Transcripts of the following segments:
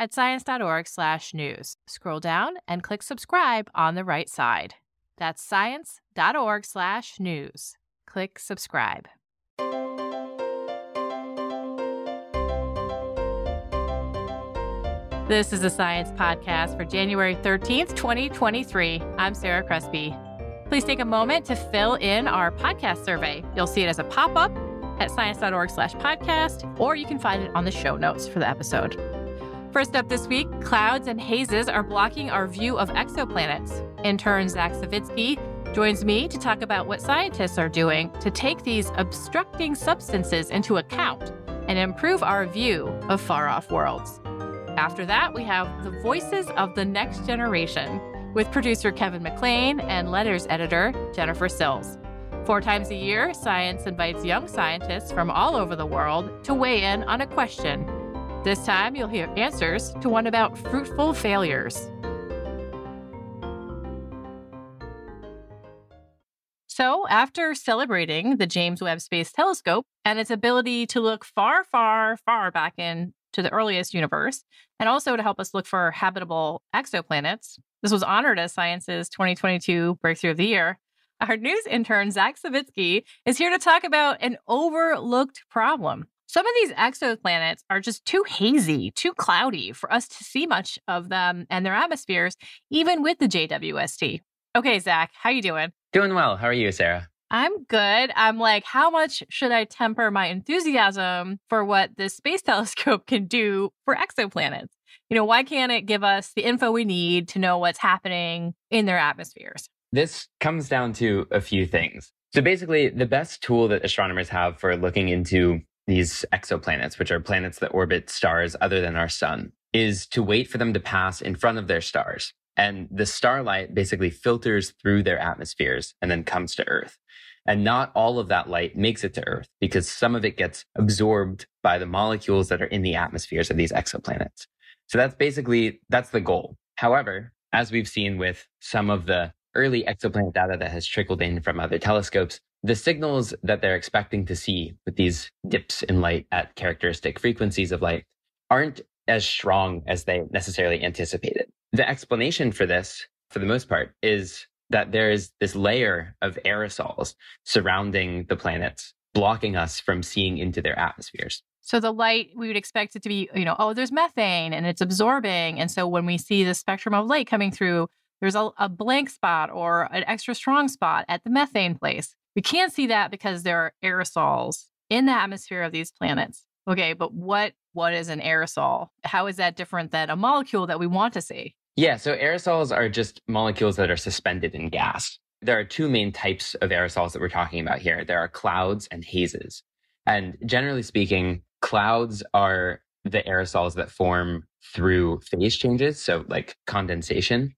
at science.org/news. Scroll down and click subscribe on the right side. That's science.org/news. Click subscribe. This is a science podcast for January 13th, 2023. I'm Sarah Crespi. Please take a moment to fill in our podcast survey. You'll see it as a pop up at science.org slash podcast, or you can find it on the show notes for the episode. First up this week, clouds and hazes are blocking our view of exoplanets. Intern Zack Savitsky joins me to talk about what scientists are doing to take these obstructing substances into account and improve our view of far off worlds. After that, we have the voices of the next generation with producer Kevin McLean and letters editor Jennifer Sills. Four times a year, Science invites young scientists from all over the world to weigh in on a question. This time, you'll hear answers to one about fruitful failures. So, after celebrating the James Webb Space Telescope and its ability to look far, far, far back into the earliest universe, and also to help us look for habitable exoplanets. This was honored as Science's 2022 Breakthrough of the Year. Our news intern, Zack Savitsky, is here to talk about an overlooked problem. Some of these exoplanets are just too hazy, too cloudy for us to see much of them and their atmospheres, even with the JWST. Okay, Zack, how you doing? Doing well. How are you, Sarah? I'm good. I'm like, how much should I temper my enthusiasm for what this space telescope can do for exoplanets? You know, why can't it give us the info we need to know what's happening in their atmospheres? This comes down to a few things. So basically, the best tool that astronomers have for looking into these exoplanets, which are planets that orbit stars other than our sun, is to wait for them to pass in front of their stars. And the starlight basically filters through their atmospheres and then comes to Earth. And not all of that light makes it to Earth because some of it gets absorbed by the molecules that are in the atmospheres of these exoplanets. So that's basically, that's the goal. However, as we've seen with some of the early exoplanet data that has trickled in from other telescopes, the signals that they're expecting to see with these dips in light at characteristic frequencies of light aren't as strong as they necessarily anticipated. The explanation for this, for the most part, is that there is this layer of aerosols surrounding the planets, blocking us from seeing into their atmospheres. So the light, we would expect it to be, you know, oh, there's methane and it's absorbing. And so when we see the spectrum of light coming through, there's a, a blank spot or an extra strong spot at the methane place. We can't see that because there are aerosols in the atmosphere of these planets. Okay, but what what is an aerosol? How is that different than a molecule that we want to see? Yeah, so aerosols are just molecules that are suspended in gas. There are two main types of aerosols that we're talking about here. There are clouds and hazes. And generally speaking, clouds are the aerosols that form through phase changes, so like condensation,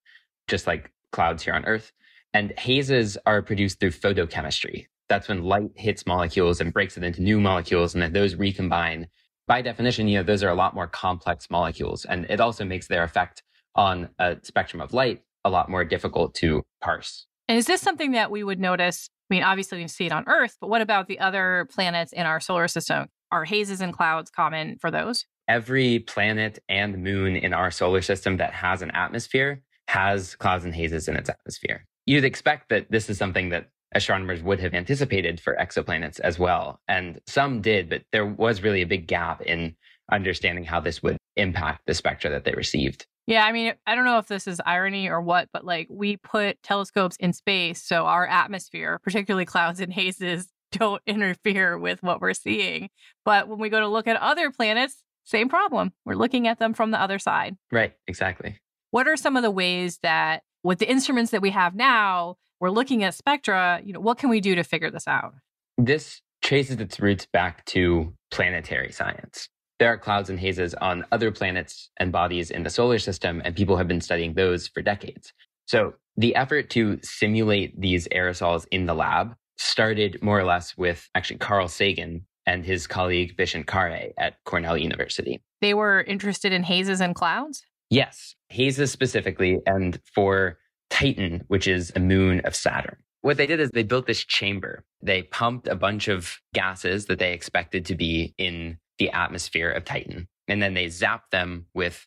just like clouds here on Earth. And hazes are produced through photochemistry. That's when light hits molecules and breaks it into new molecules, and then those recombine. By definition, you know, those are a lot more complex molecules, and it also makes their effect on a spectrum of light a lot more difficult to parse. And is this something that we would notice I mean, obviously we see it on Earth, but what about the other planets in our solar system? Are hazes and clouds common for those? Every planet and moon in our solar system that has an atmosphere has clouds and hazes in its atmosphere. You'd expect that this is something that astronomers would have anticipated for exoplanets as well. And some did, but there was really a big gap in understanding how this would impact the spectra that they received. Yeah, I mean, I don't know if this is irony or what, but like we put telescopes in space so our atmosphere, particularly clouds and hazes, don't interfere with what we're seeing. But when we go to look at other planets, same problem. We're looking at them from the other side. Right, exactly. What are some of the ways that with the instruments that we have now, we're looking at spectra, you know, what can we do to figure this out? This traces its roots back to planetary science. There are clouds and hazes on other planets and bodies in the solar system, and people have been studying those for decades. So the effort to simulate these aerosols in the lab started more or less with actually Carl Sagan and his colleague Bishun Khare at Cornell University. They were interested in hazes and clouds? Yes, hazes specifically, and for Titan, which is a moon of Saturn. What they did is they built this chamber. They pumped a bunch of gases that they expected to be in the atmosphere of Titan. And then they zapped them with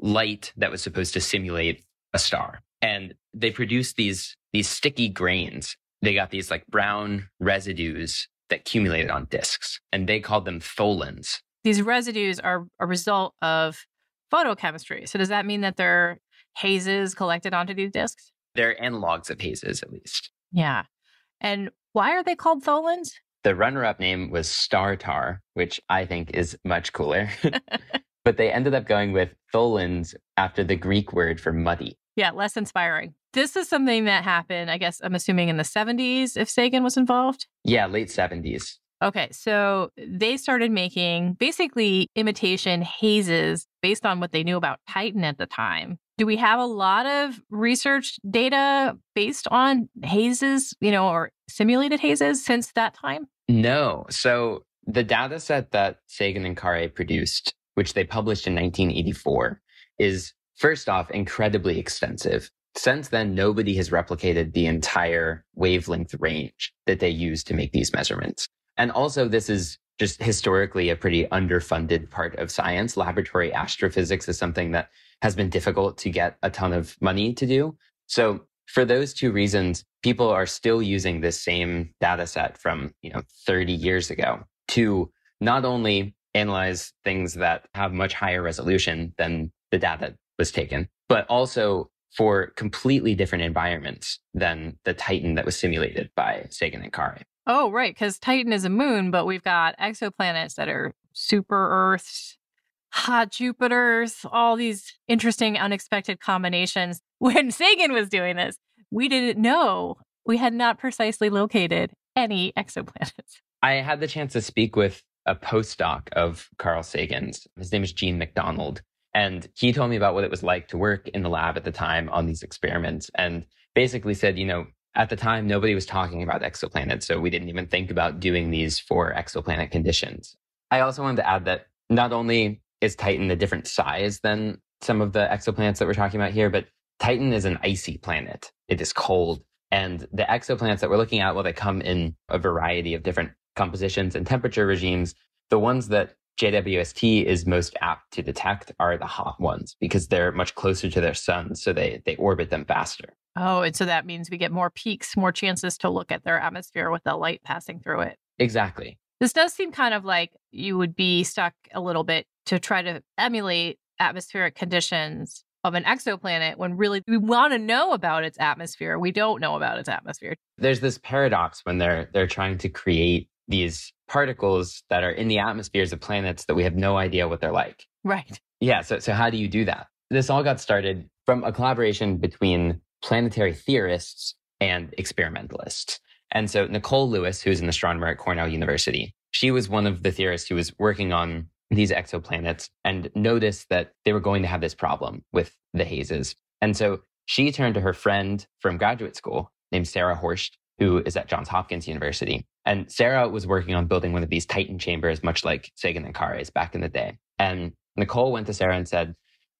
light that was supposed to simulate a star. And they produced these, these sticky grains. They got these like brown residues that accumulated on disks, and they called them tholins. These residues are a result of photochemistry. So does that mean that they're hazes collected onto these disks? They're analogs of hazes, at least. Yeah. And why are they called tholins? The runner up name was Star Tar, which I think is much cooler. but they ended up going with tholins after the Greek word for muddy. Yeah, less inspiring. This is something that happened, I guess, I'm assuming in the 70s if Sagan was involved. Yeah, late 70s. Okay, so they started making basically imitation hazes based on what they knew about Titan at the time. Do we have a lot of research data based on hazes, you know, or simulated hazes since that time? No. So the data set that Sagan and Khare produced, which they published in 1984, is first off incredibly extensive. Since then, nobody has replicated the entire wavelength range that they use to make these measurements. And also, this is just historically a pretty underfunded part of science. Laboratory astrophysics is something that has been difficult to get a ton of money to do. So for those two reasons, people are still using this same data set from, you know, 30 years ago to not only analyze things that have much higher resolution than the data that was taken, but also for completely different environments than the Titan that was simulated by Sagan and Khare. Oh, right. Because Titan is a moon, but we've got exoplanets that are super Earths, hot Jupiters, all these interesting, unexpected combinations. When Sagan was doing this, we didn't know. We had not precisely located any exoplanets. I had the chance to speak with a postdoc of Carl Sagan's. His name is Gene McDonald. And he told me about what it was like to work in the lab at the time on these experiments and basically said, you know, at the time, nobody was talking about exoplanets. So we didn't even think about doing these for exoplanet conditions. I also wanted to add that not only is Titan a different size than some of the exoplanets that we're talking about here, but Titan is an icy planet. It is cold. And the exoplanets that we're looking at, well, they come in a variety of different compositions and temperature regimes. The ones that JWST is most apt to detect are the hot ones because they're much closer to their sun, so they they orbit them faster. Oh, and so that means we get more peaks, more chances to look at their atmosphere with the light passing through it. Exactly. This does seem kind of like you would be stuck a little bit to try to emulate atmospheric conditions of an exoplanet when really we want to know about its atmosphere. We don't know about its atmosphere. There's this paradox when they're they're trying to create these particles that are in the atmospheres of planets that we have no idea what they're like. Right. Yeah, so so how do you do that? This all got started from a collaboration between planetary theorists and experimentalists. And so Nicole Lewis, who's an astronomer at Cornell University, she was one of the theorists who was working on these exoplanets and noticed that they were going to have this problem with the hazes. And so she turned to her friend from graduate school named Sarah Horst, who is at Johns Hopkins University. And Sarah was working on building one of these Titan chambers, much like Sagan and Khare's back in the day. And Nicole went to Sarah and said,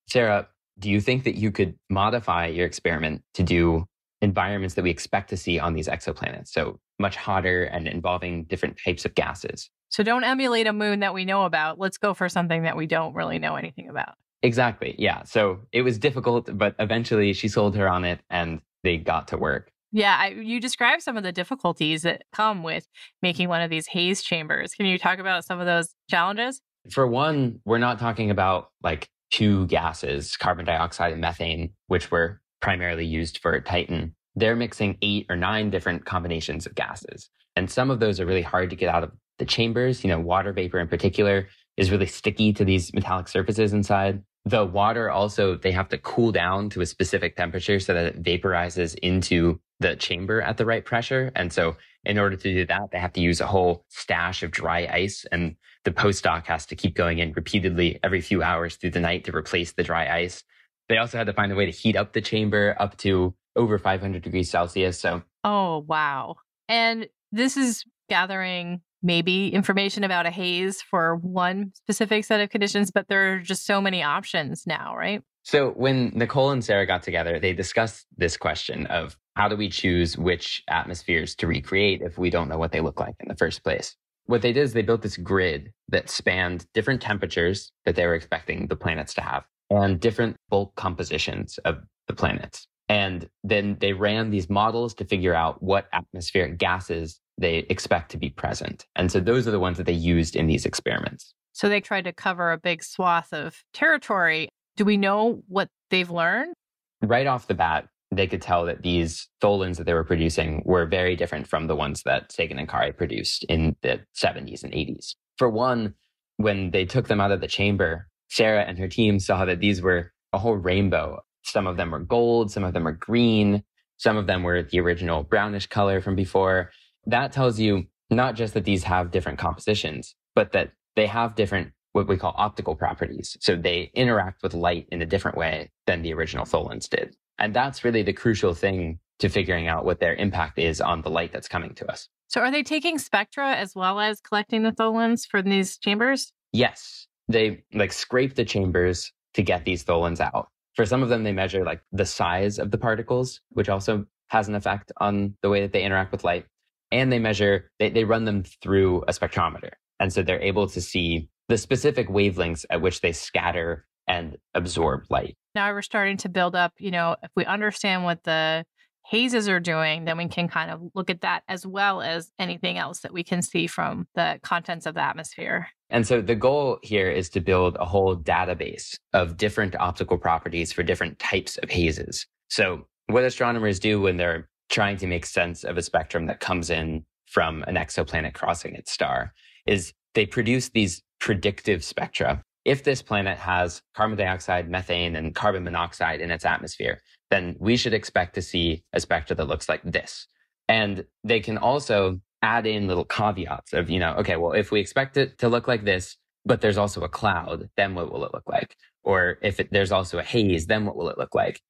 Sarah, do you think that you could modify your experiment to do environments that we expect to see on these exoplanets? So much hotter and involving different types of gases. So don't emulate a moon that we know about. Let's go for something that we don't really know anything about. Exactly. Yeah. So it was difficult, but eventually she sold her on it and they got to work. Yeah, I, you described some of the difficulties that come with making one of these haze chambers. Can you talk about some of those challenges? For one, we're not talking about like two gases, carbon dioxide and methane, which were primarily used for Titan. They're mixing eight or nine different combinations of gases. And some of those are really hard to get out of the chambers. You know, water vapor in particular is really sticky to these metallic surfaces inside. The water also, they have to cool down to a specific temperature so that it vaporizes into the chamber at the right pressure. And so in order to do that, they have to use a whole stash of dry ice and the postdoc has to keep going in repeatedly every few hours through the night to replace the dry ice. They also had to find a way to heat up the chamber up to over 500 degrees Celsius. So, oh, wow. And this is gathering maybe information about a haze for one specific set of conditions, but there are just so many options now, right? So when Nicole and Sarah got together, they discussed this question of how do we choose which atmospheres to recreate if we don't know what they look like in the first place? What they did is they built this grid that spanned different temperatures that they were expecting the planets to have and different bulk compositions of the planets. And then they ran these models to figure out what atmospheric gases they expect to be present. And so those are the ones that they used in these experiments. So they tried to cover a big swath of territory. Do we know what they've learned? Right off the bat, they could tell that these tholins that they were producing were very different from the ones that Sagan and Khare produced in the 70s and 80s. For one, when they took them out of the chamber, Sarah and her team saw that these were a whole rainbow. Some of them were gold, some of them were green, some of them were the original brownish color from before that tells you not just that these have different compositions, but that they have different what we call optical properties. So they interact with light in a different way than the original tholins did. And that's really the crucial thing to figuring out what their impact is on the light that's coming to us. So are they taking spectra as well as collecting the tholins from these chambers? Yes. They like scrape the chambers to get these tholins out. For some of them, they measure like the size of the particles, which also has an effect on the way that they interact with light and they measure, they, they run them through a spectrometer. And so they're able to see the specific wavelengths at which they scatter and absorb light. Now we're starting to build up, you know, if we understand what the hazes are doing, then we can kind of look at that as well as anything else that we can see from the contents of the atmosphere. And so the goal here is to build a whole database of different optical properties for different types of hazes. So what astronomers do when they're trying to make sense of a spectrum that comes in from an exoplanet crossing its star is they produce these predictive spectra. If this planet has carbon dioxide, methane, and carbon monoxide in its atmosphere, then we should expect to see a spectra that looks like this. And they can also add in little caveats of, you know, okay, well, if we expect it to look like this, but there's also a cloud, then what will it look like? Or if it, there's also a haze, then what will it look like?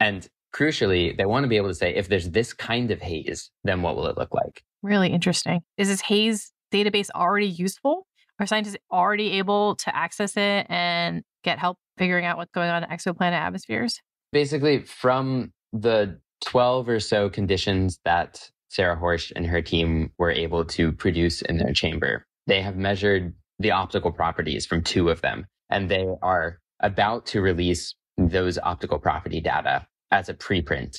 And crucially, they want to be able to say, if there's this kind of haze, then what will it look like? Really interesting. Is this haze database already useful? Are scientists already able to access it and get help figuring out what's going on in exoplanet atmospheres? Basically, from the 12 or so conditions that Sarah Horst and her team were able to produce in their chamber, they have measured the optical properties from two of them, and they are about to release those optical property data as a preprint.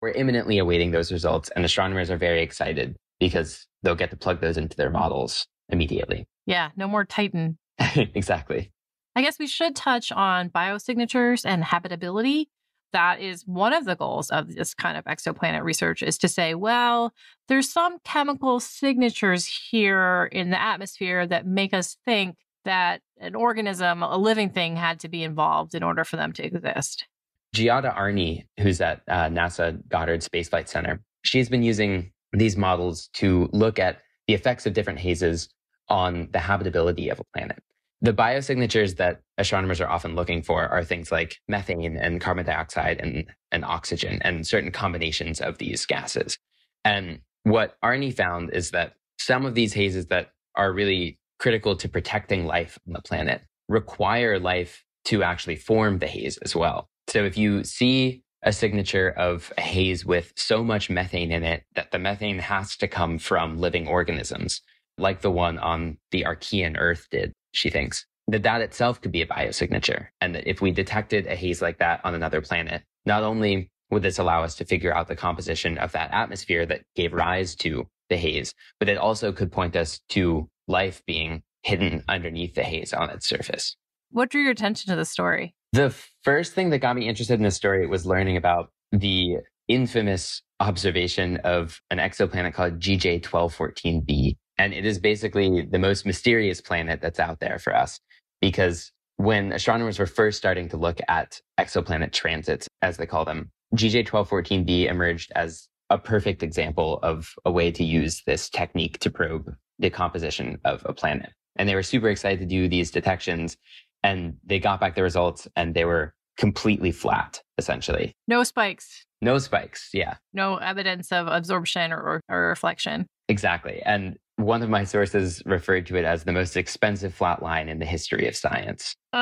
We're imminently awaiting those results, and astronomers are very excited because they'll get to plug those into their models immediately. Yeah, no more Titan. exactly. I guess we should touch on biosignatures and habitability. That is one of the goals of this kind of exoplanet research is to say, well, there's some chemical signatures here in the atmosphere that make us think that an organism, a living thing, had to be involved in order for them to exist. Giada Arney, who's at uh, NASA Goddard Space Flight Center, she's been using these models to look at the effects of different hazes on the habitability of a planet. The biosignatures that astronomers are often looking for are things like methane and carbon dioxide and, and oxygen and certain combinations of these gases. And what Arney found is that some of these hazes that are really critical to protecting life on the planet require life to actually form the haze as well. So if you see a signature of a haze with so much methane in it that the methane has to come from living organisms, like the one on the Archean Earth did, she thinks. That that itself could be a biosignature. And that if we detected a haze like that on another planet, not only would this allow us to figure out the composition of that atmosphere that gave rise to the haze, but it also could point us to life being hidden underneath the haze on its surface. What drew your attention to the story? The first thing that got me interested in the story was learning about the infamous observation of an exoplanet called GJ 1214b. And it is basically the most mysterious planet that's out there for us because when astronomers were first starting to look at exoplanet transits, as they call them, GJ 1214b emerged as a perfect example of a way to use this technique to probe the composition of a planet. And they were super excited to do these detections and they got back the results and they were completely flat, essentially. No spikes. No spikes. Yeah. No evidence of absorption or, or reflection. Exactly. And one of my sources referred to it as the most expensive flat line in the history of science.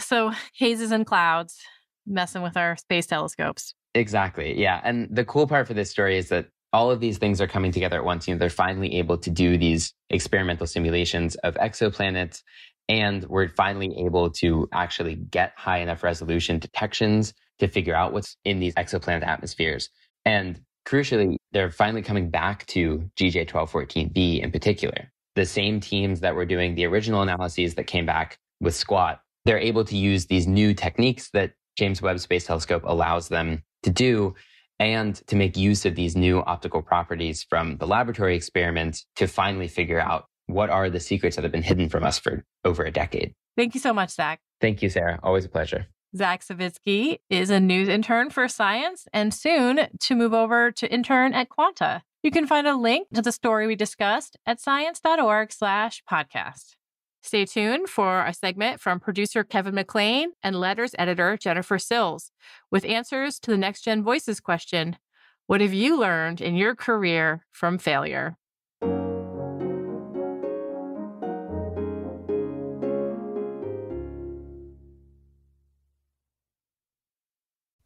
so hazes and clouds messing with our space telescopes. Exactly. Yeah. And the cool part for this story is that all of these things are coming together at once. You know, they're finally able to do these experimental simulations of exoplanets. And we're finally able to actually get high enough resolution detections to figure out what's in these exoplanet atmospheres. And crucially, they're finally coming back to GJ 1214b in particular. The same teams that were doing the original analyses that came back with SQUAT, they're able to use these new techniques that James Webb Space Telescope allows them to do and to make use of these new optical properties from the laboratory experiments to finally figure out what are the secrets that have been hidden from us for over a decade. Thank you so much, Zack. Thank you, Sarah. Always a pleasure. Zack Savitsky is a news intern for science and soon to move over to intern at Quanta. You can find a link to the story we discussed at science.org slash podcast. Stay tuned for a segment from producer Kevin McLean and letters editor Jennifer Sills with answers to the Next Gen Voices question What have you learned in your career from failure?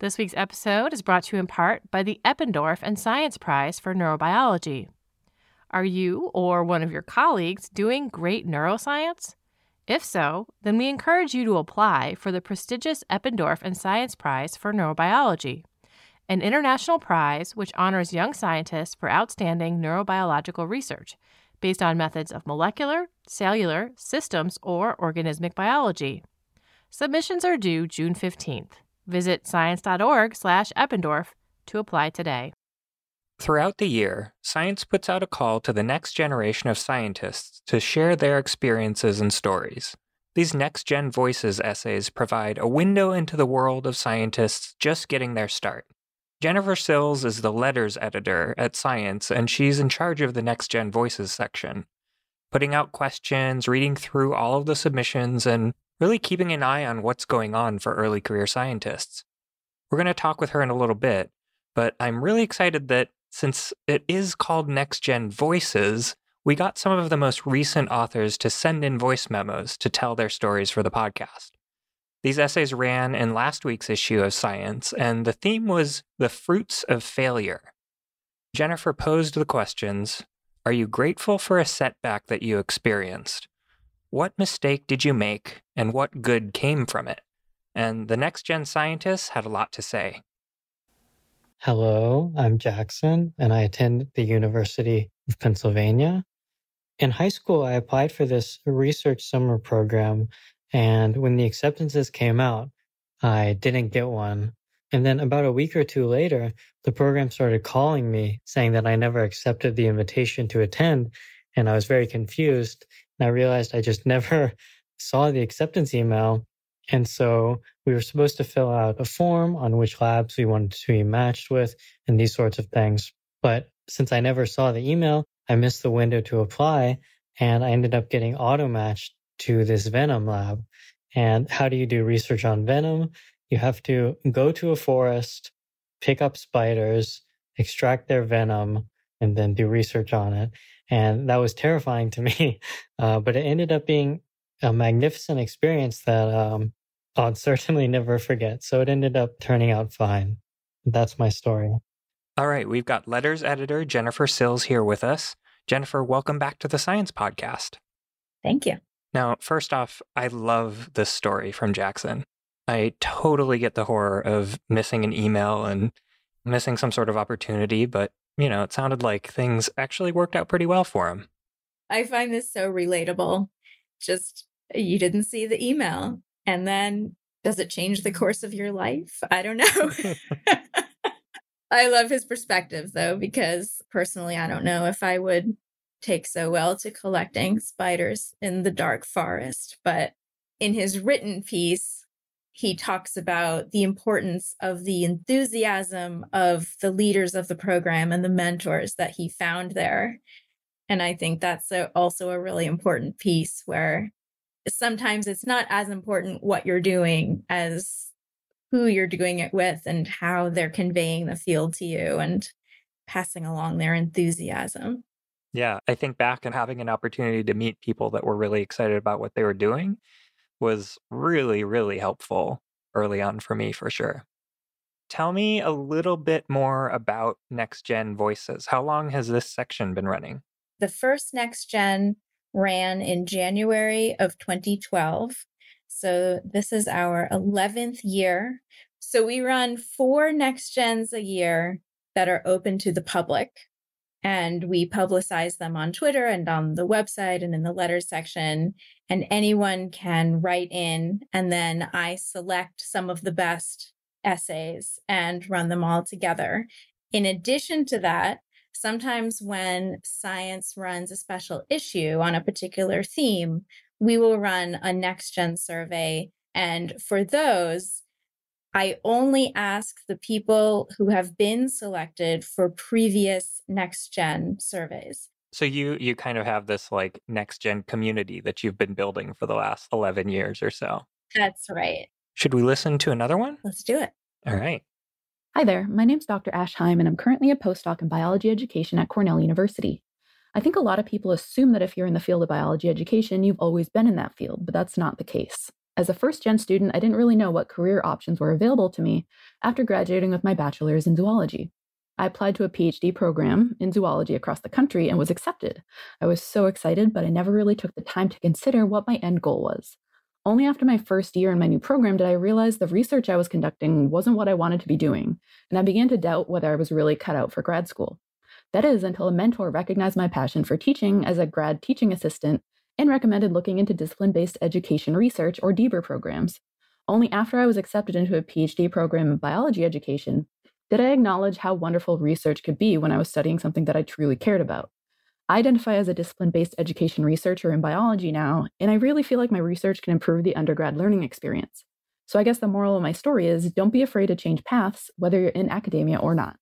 This week's episode is brought to you in part by the Eppendorf and Science Prize for Neurobiology. Are you or one of your colleagues doing great neuroscience? If so, then we encourage you to apply for the prestigious Eppendorf and Science Prize for Neurobiology, an international prize which honors young scientists for outstanding neurobiological research based on methods of molecular, cellular, systems, or organismic biology. Submissions are due June 15th. Visit science.org slash Eppendorf to apply today. Throughout the year, Science puts out a call to the next generation of scientists to share their experiences and stories. These next gen voices essays provide a window into the world of scientists just getting their start. Jennifer Sills is the letters editor at Science, and she's in charge of the Next Gen Voices section, putting out questions, reading through all of the submissions, and really keeping an eye on what's going on for early career scientists. We're going to talk with her in a little bit, but I'm really excited that since it is called Next Gen Voices, we got some of the most recent authors to send in voice memos to tell their stories for the podcast. These essays ran in last week's issue of Science, and the theme was the fruits of failure. Jennifer posed the questions Are you grateful for a setback that you experienced? What mistake did you make, and what good came from it? And the next gen scientists had a lot to say. Hello, I'm Jackson, and I attend the University of Pennsylvania. In high school, I applied for this research summer program, and when the acceptances came out, I didn't get one. And then about a week or two later, the program started calling me saying that I never accepted the invitation to attend, and I was very confused. And I realized I just never saw the acceptance email. And so we were supposed to fill out a form on which labs we wanted to be matched with and these sorts of things. But since I never saw the email, I missed the window to apply and I ended up getting auto matched to this venom lab. And how do you do research on venom? You have to go to a forest, pick up spiders, extract their venom, and then do research on it. And that was terrifying to me. Uh, but it ended up being a magnificent experience that um, I'll certainly never forget. So it ended up turning out fine. That's my story. All right, we've got letters editor Jennifer Sills here with us. Jennifer, welcome back to the Science Podcast. Thank you. Now, first off, I love this story from Jackson. I totally get the horror of missing an email and missing some sort of opportunity, but you know, it sounded like things actually worked out pretty well for him. I find this so relatable. Just you didn't see the email. And then does it change the course of your life? I don't know. I love his perspective though, because personally, I don't know if I would take so well to collecting spiders in the dark forest. But in his written piece, he talks about the importance of the enthusiasm of the leaders of the program and the mentors that he found there. And I think that's a, also a really important piece where sometimes it's not as important what you're doing as who you're doing it with and how they're conveying the field to you and passing along their enthusiasm. Yeah, I think back and having an opportunity to meet people that were really excited about what they were doing was really, really helpful early on for me, for sure. Tell me a little bit more about Next Gen Voices. How long has this section been running? The first Next Gen ran in January of 2012. So this is our 11th year. So we run four Next Gens a year that are open to the public and we publicize them on Twitter and on the website and in the letters section. And anyone can write in, and then I select some of the best essays and run them all together. In addition to that, sometimes when science runs a special issue on a particular theme, we will run a next gen survey. And for those, I only ask the people who have been selected for previous next gen surveys. So you you kind of have this like next gen community that you've been building for the last 11 years or so. That's right. Should we listen to another one? Let's do it. All right. Hi there. My name's Dr. Ash Heim and I'm currently a postdoc in biology education at Cornell University. I think a lot of people assume that if you're in the field of biology education, you've always been in that field, but that's not the case. As a first gen student, I didn't really know what career options were available to me after graduating with my bachelor's in zoology. I applied to a PhD program in zoology across the country and was accepted. I was so excited, but I never really took the time to consider what my end goal was. Only after my first year in my new program did I realize the research I was conducting wasn't what I wanted to be doing, and I began to doubt whether I was really cut out for grad school. That is, until a mentor recognized my passion for teaching as a grad teaching assistant and recommended looking into discipline based education research or DBER programs. Only after I was accepted into a PhD program in biology education did I acknowledge how wonderful research could be when I was studying something that I truly cared about. I identify as a discipline based education researcher in biology now, and I really feel like my research can improve the undergrad learning experience. So I guess the moral of my story is don't be afraid to change paths, whether you're in academia or not.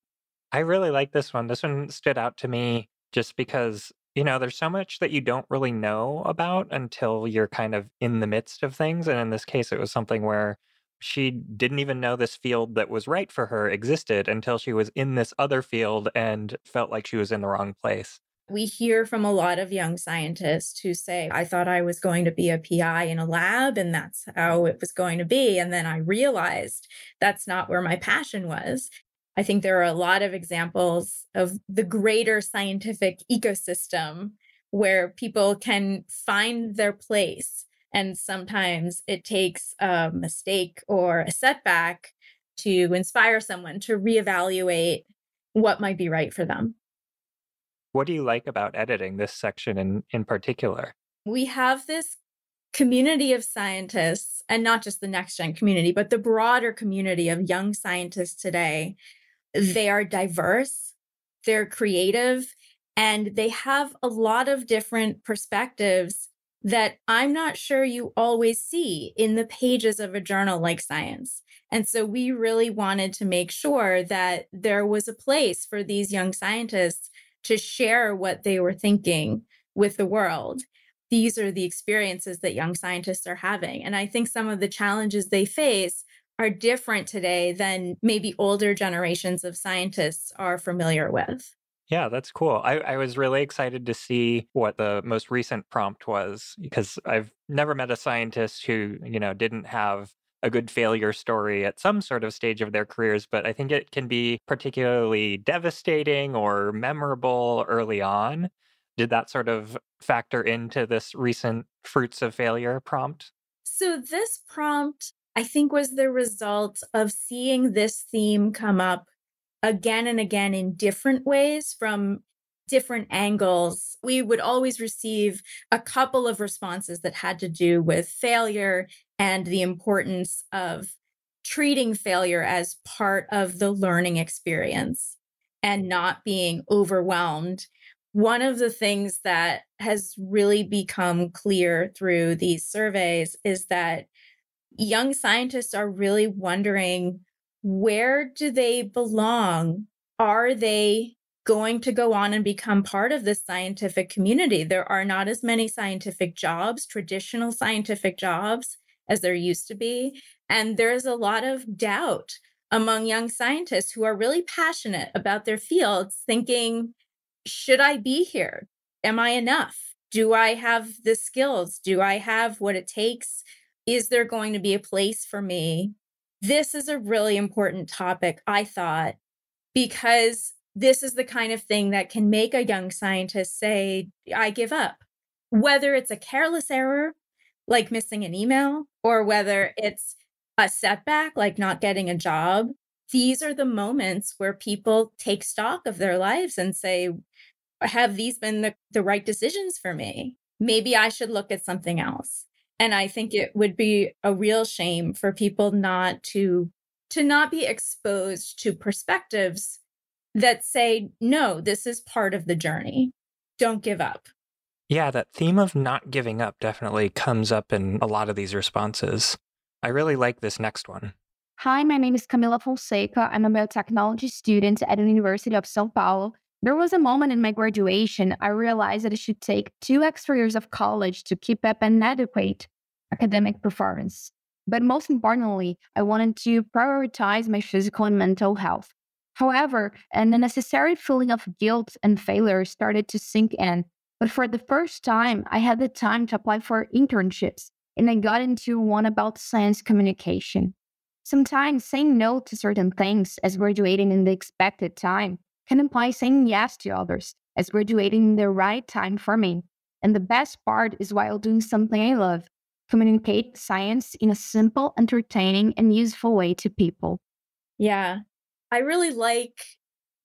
I really like this one. This one stood out to me just because you know, there's so much that you don't really know about until you're kind of in the midst of things. And in this case, it was something where she didn't even know this field that was right for her existed until she was in this other field and felt like she was in the wrong place. We hear from a lot of young scientists who say, I thought I was going to be a PI in a lab and that's how it was going to be. And then I realized that's not where my passion was. I think there are a lot of examples of the greater scientific ecosystem where people can find their place. And sometimes it takes a mistake or a setback to inspire someone to reevaluate what might be right for them. What do you like about editing this section in, in particular? We have this community of scientists, and not just the next gen community, but the broader community of young scientists today they are diverse, they're creative, and they have a lot of different perspectives that I'm not sure you always see in the pages of a journal like Science. And so we really wanted to make sure that there was a place for these young scientists to share what they were thinking with the world. These are the experiences that young scientists are having. And I think some of the challenges they face are different today than maybe older generations of scientists are familiar with. Yeah, that's cool. I, I, was really excited to see what the most recent prompt was because I've never met a scientist who, you know, didn't have a good failure story at some sort of stage of their careers, but I think it can be particularly devastating or memorable early on. Did that sort of factor into this recent fruits of failure prompt? So, this prompt, I think, was the result of seeing this theme come up again and again in different ways from different angles. We would always receive a couple of responses that had to do with failure and the importance of treating failure as part of the learning experience and not being overwhelmed. One of the things that has really become clear through these surveys is that young scientists are really wondering where do they belong? Are they going to go on and become part of the scientific community? There are not as many scientific jobs, traditional scientific jobs, as there used to be. And there's a lot of doubt among young scientists who are really passionate about their fields, thinking, should I be here? Am I enough? Do I have the skills? Do I have what it takes? Is there going to be a place for me this is a really important topic, I thought, because this is the kind of thing that can make a young scientist say, I give up. Whether it's a careless error, like missing an email, or whether it's a setback, like not getting a job, these are the moments where people take stock of their lives and say, Have these been the, the right decisions for me? Maybe I should look at something else and i think it would be a real shame for people not to to not be exposed to perspectives that say no this is part of the journey. Don't give up. Yeah that theme of not giving up definitely comes up in a lot of these responses. I really like this next one. Hi my name is camila fonseca. I'm a biotechnology student at the university of sao paulo there was a moment in my graduation I realized that it should take two extra years of college to keep up an adequate academic performance. But most importantly, I wanted to prioritize my physical and mental health. However, an unnecessary feeling of guilt and failure started to sink in. But for the first time, I had the time to apply for internships, and I got into one about science communication. Sometimes saying no to certain things, as graduating in the expected time, can imply saying yes to others, as graduating in the right time for me. And the best part is while doing something I love, communicate science in a simple, entertaining, and useful way to people. Yeah. I really like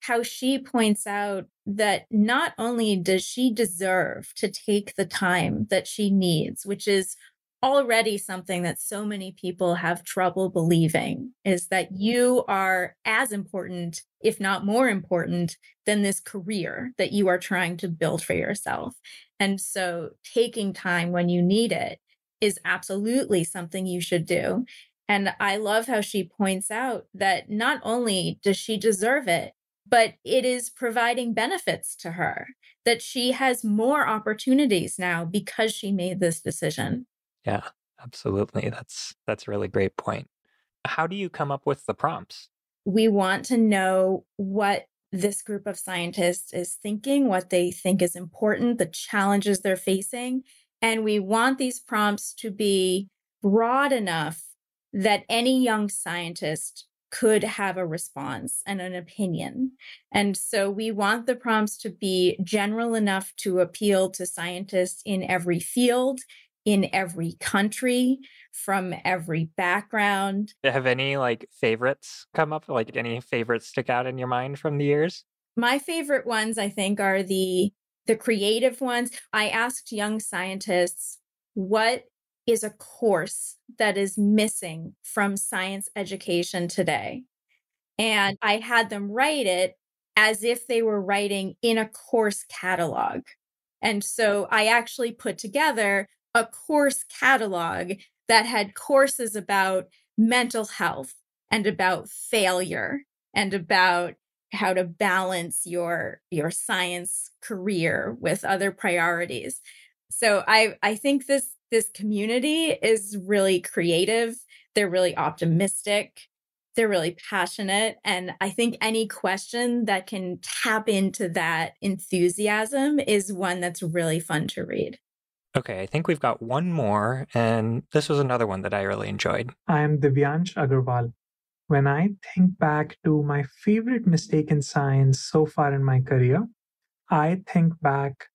how she points out that not only does she deserve to take the time that she needs, which is already something that so many people have trouble believing is that you are as important, if not more important, than this career that you are trying to build for yourself. And so taking time when you need it is absolutely something you should do. And I love how she points out that not only does she deserve it, but it is providing benefits to her, that she has more opportunities now because she made this decision. Yeah, absolutely. That's that's a really great point. How do you come up with the prompts? We want to know what this group of scientists is thinking, what they think is important, the challenges they're facing, and we want these prompts to be broad enough that any young scientist could have a response and an opinion. And so we want the prompts to be general enough to appeal to scientists in every field, in every country from every background. Have any like favorites come up? Like any favorites stick out in your mind from the years? My favorite ones, I think, are the the creative ones. I asked young scientists what is a course that is missing from science education today. And I had them write it as if they were writing in a course catalog. And so I actually put together a course catalog that had courses about mental health and about failure and about how to balance your your science career with other priorities. So i i think this this community is really creative. They're really optimistic. They're really passionate. And i think any question that can tap into that enthusiasm is one that's really fun to read Okay, I think we've got one more, and this was another one that I really enjoyed. I am Divyansh Agarwal. When I think back to my favorite mistake in science so far in my career, I think back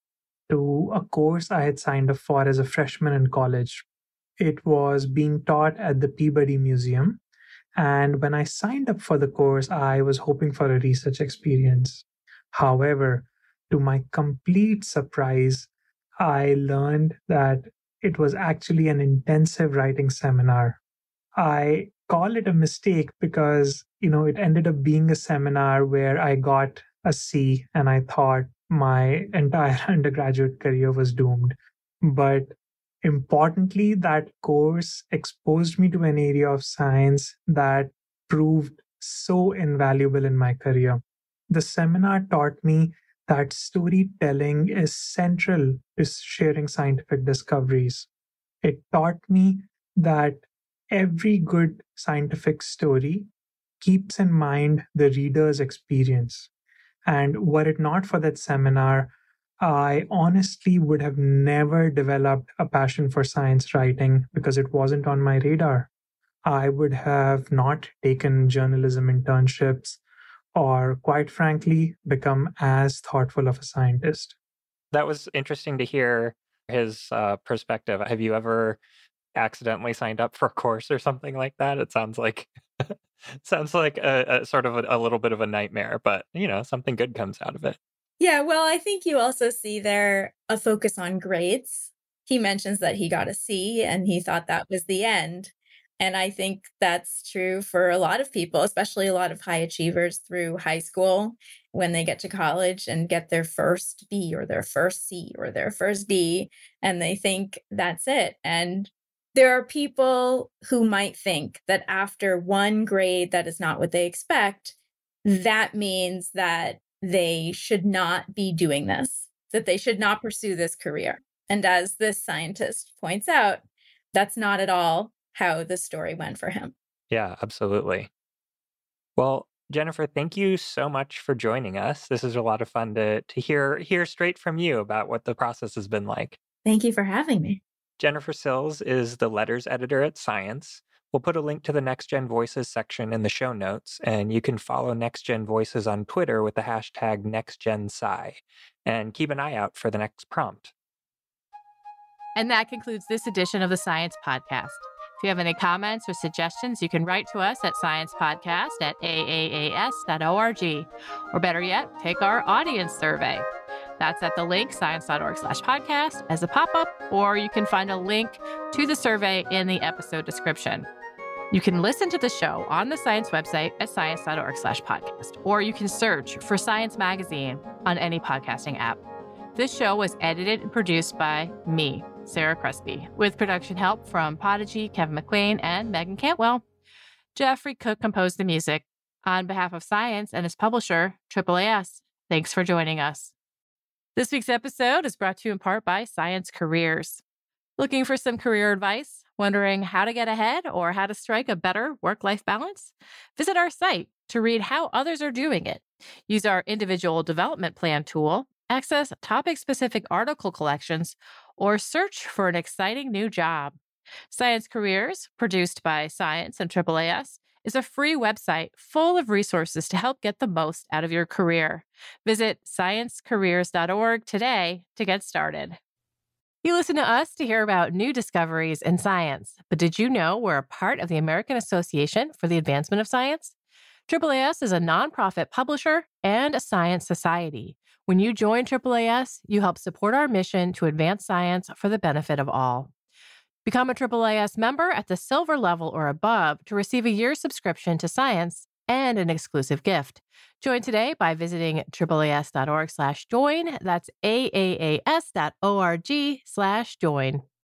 to a course I had signed up for as a freshman in college. It was being taught at the Peabody Museum. And when I signed up for the course, I was hoping for a research experience. However, to my complete surprise, I learned that it was actually an intensive writing seminar. I call it a mistake because, you know, it ended up being a seminar where I got a C and I thought my entire undergraduate career was doomed. But importantly, that course exposed me to an area of science that proved so invaluable in my career. The seminar taught me that storytelling is central to sharing scientific discoveries. It taught me that every good scientific story keeps in mind the reader's experience. And were it not for that seminar, I honestly would have never developed a passion for science writing because it wasn't on my radar. I would have not taken journalism internships or, quite frankly, become as thoughtful of a scientist. That was interesting to hear his uh, perspective. Have you ever accidentally signed up for a course or something like that? It sounds like sounds like a, a sort of a, a, little bit of a nightmare, but you know, something good comes out of it. Yeah, well, I think you also see there a focus on grades. He mentions that he got a C and he thought that was the end. And I think that's true for a lot of people, especially a lot of high achievers through high school when they get to college and get their first B or their first C or their first D. And they think that's it. And there are people who might think that after one grade that is not what they expect, that means that they should not be doing this, that they should not pursue this career. And as this scientist points out, that's not at all how the story went for him. Yeah, absolutely. Well, Jennifer, thank you so much for joining us. This is a lot of fun to to hear hear straight from you about what the process has been like. Thank you for having me. Jennifer Sills is the letters editor at Science. We'll put a link to the Next Gen Voices section in the show notes, and you can follow Next Gen Voices on Twitter with the hashtag NextGenSci. And keep an eye out for the next prompt. And that concludes this edition of the Science Podcast. If you have any comments or suggestions, you can write to us at sciencepodcast at aaas.org. Or better yet, take our audience survey. That's at the link science.org slash podcast as a pop up, or you can find a link to the survey in the episode description. You can listen to the show on the science website at science.org slash podcast, or you can search for Science Magazine on any podcasting app. This show was edited and produced by me, Sarah Crespi, with production help from Podigy, Kevin McLean, and Megan Cantwell. Jeffrey Cook composed the music. On behalf of Science and its publisher, AAAS, thanks for joining us. This week's episode is brought to you in part by Science Careers. Looking for some career advice? Wondering how to get ahead or how to strike a better work life balance? Visit our site to read how others are doing it. Use our individual development plan tool, access topic specific article collections, or search for an exciting new job. Science Careers, produced by Science and AAAS, is a free website full of resources to help get the most out of your career. Visit sciencecareers.org today to get started. You listen to us to hear about new discoveries in science, but did you know we're a part of the American Association for the Advancement of Science? AAAS is a nonprofit publisher and a science society. When you join AAAS, you help support our mission to advance science for the benefit of all. Become a AAAS member at the silver level or above to receive a year's subscription to science and an exclusive gift. Join today by visiting AAAS.org slash join. That's AAAS.org slash join.